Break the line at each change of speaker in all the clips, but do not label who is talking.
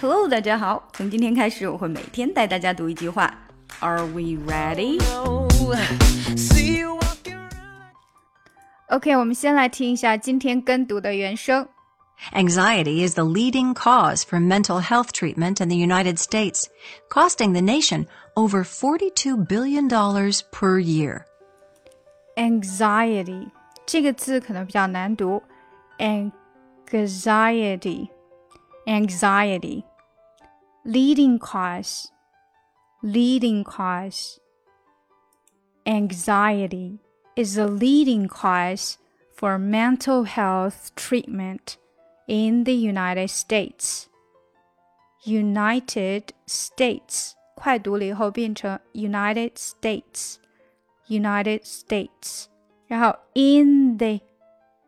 Hello，大家好。从今天开始，我会每天带大家读一句话。Are we ready?
OK，我们先来听一下今天跟读的原声。
Anxiety is the leading cause for mental health treatment in the United States, costing the nation over $42 billion per year.
Anxiety 这个字可能比较难读，anxiety, anxiety, leading cause, leading cause. Anxiety is a leading cause for mental health treatment in the United States. United States 快读了以后变成 United States。United States，然后 in the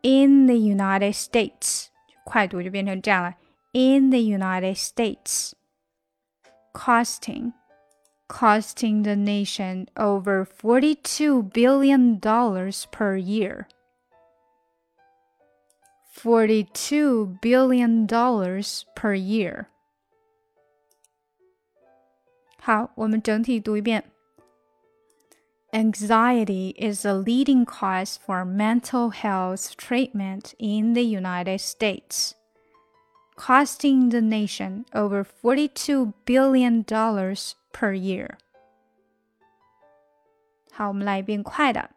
in the United States，快读就变成这样了。In the United States, costing costing the nation over forty-two billion dollars per year. Forty-two billion dollars per year. 好，我们整体读一遍。Anxiety is a leading cause for mental health treatment in the United States, costing the nation over $42 billion per year. 好，我们来一遍快的。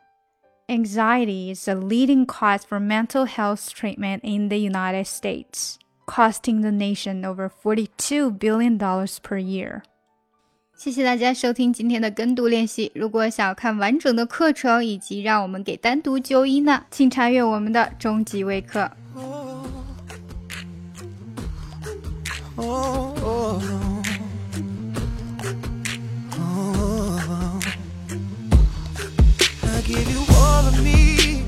Anxiety is a leading cause for mental health treatment in the United States, costing the nation over $42 billion per year. 谢谢大家收听今天的跟读练习。如果想要看完整的课程以及让我们给单独纠音呢，请查阅我们的终极微课。
Oh, oh, I give you all of me,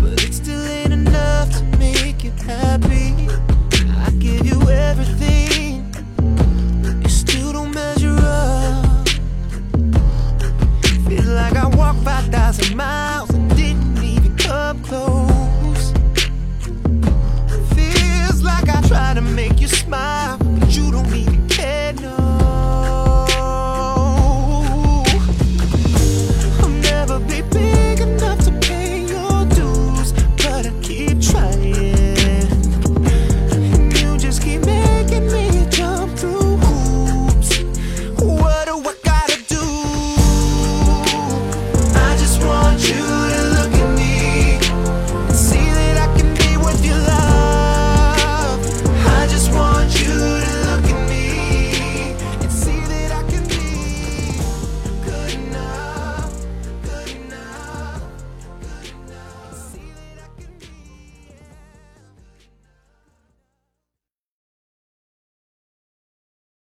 but it still ain't enough to make you happy. I give you everything, you still don't measure up. Feel like I walked 5,000 miles.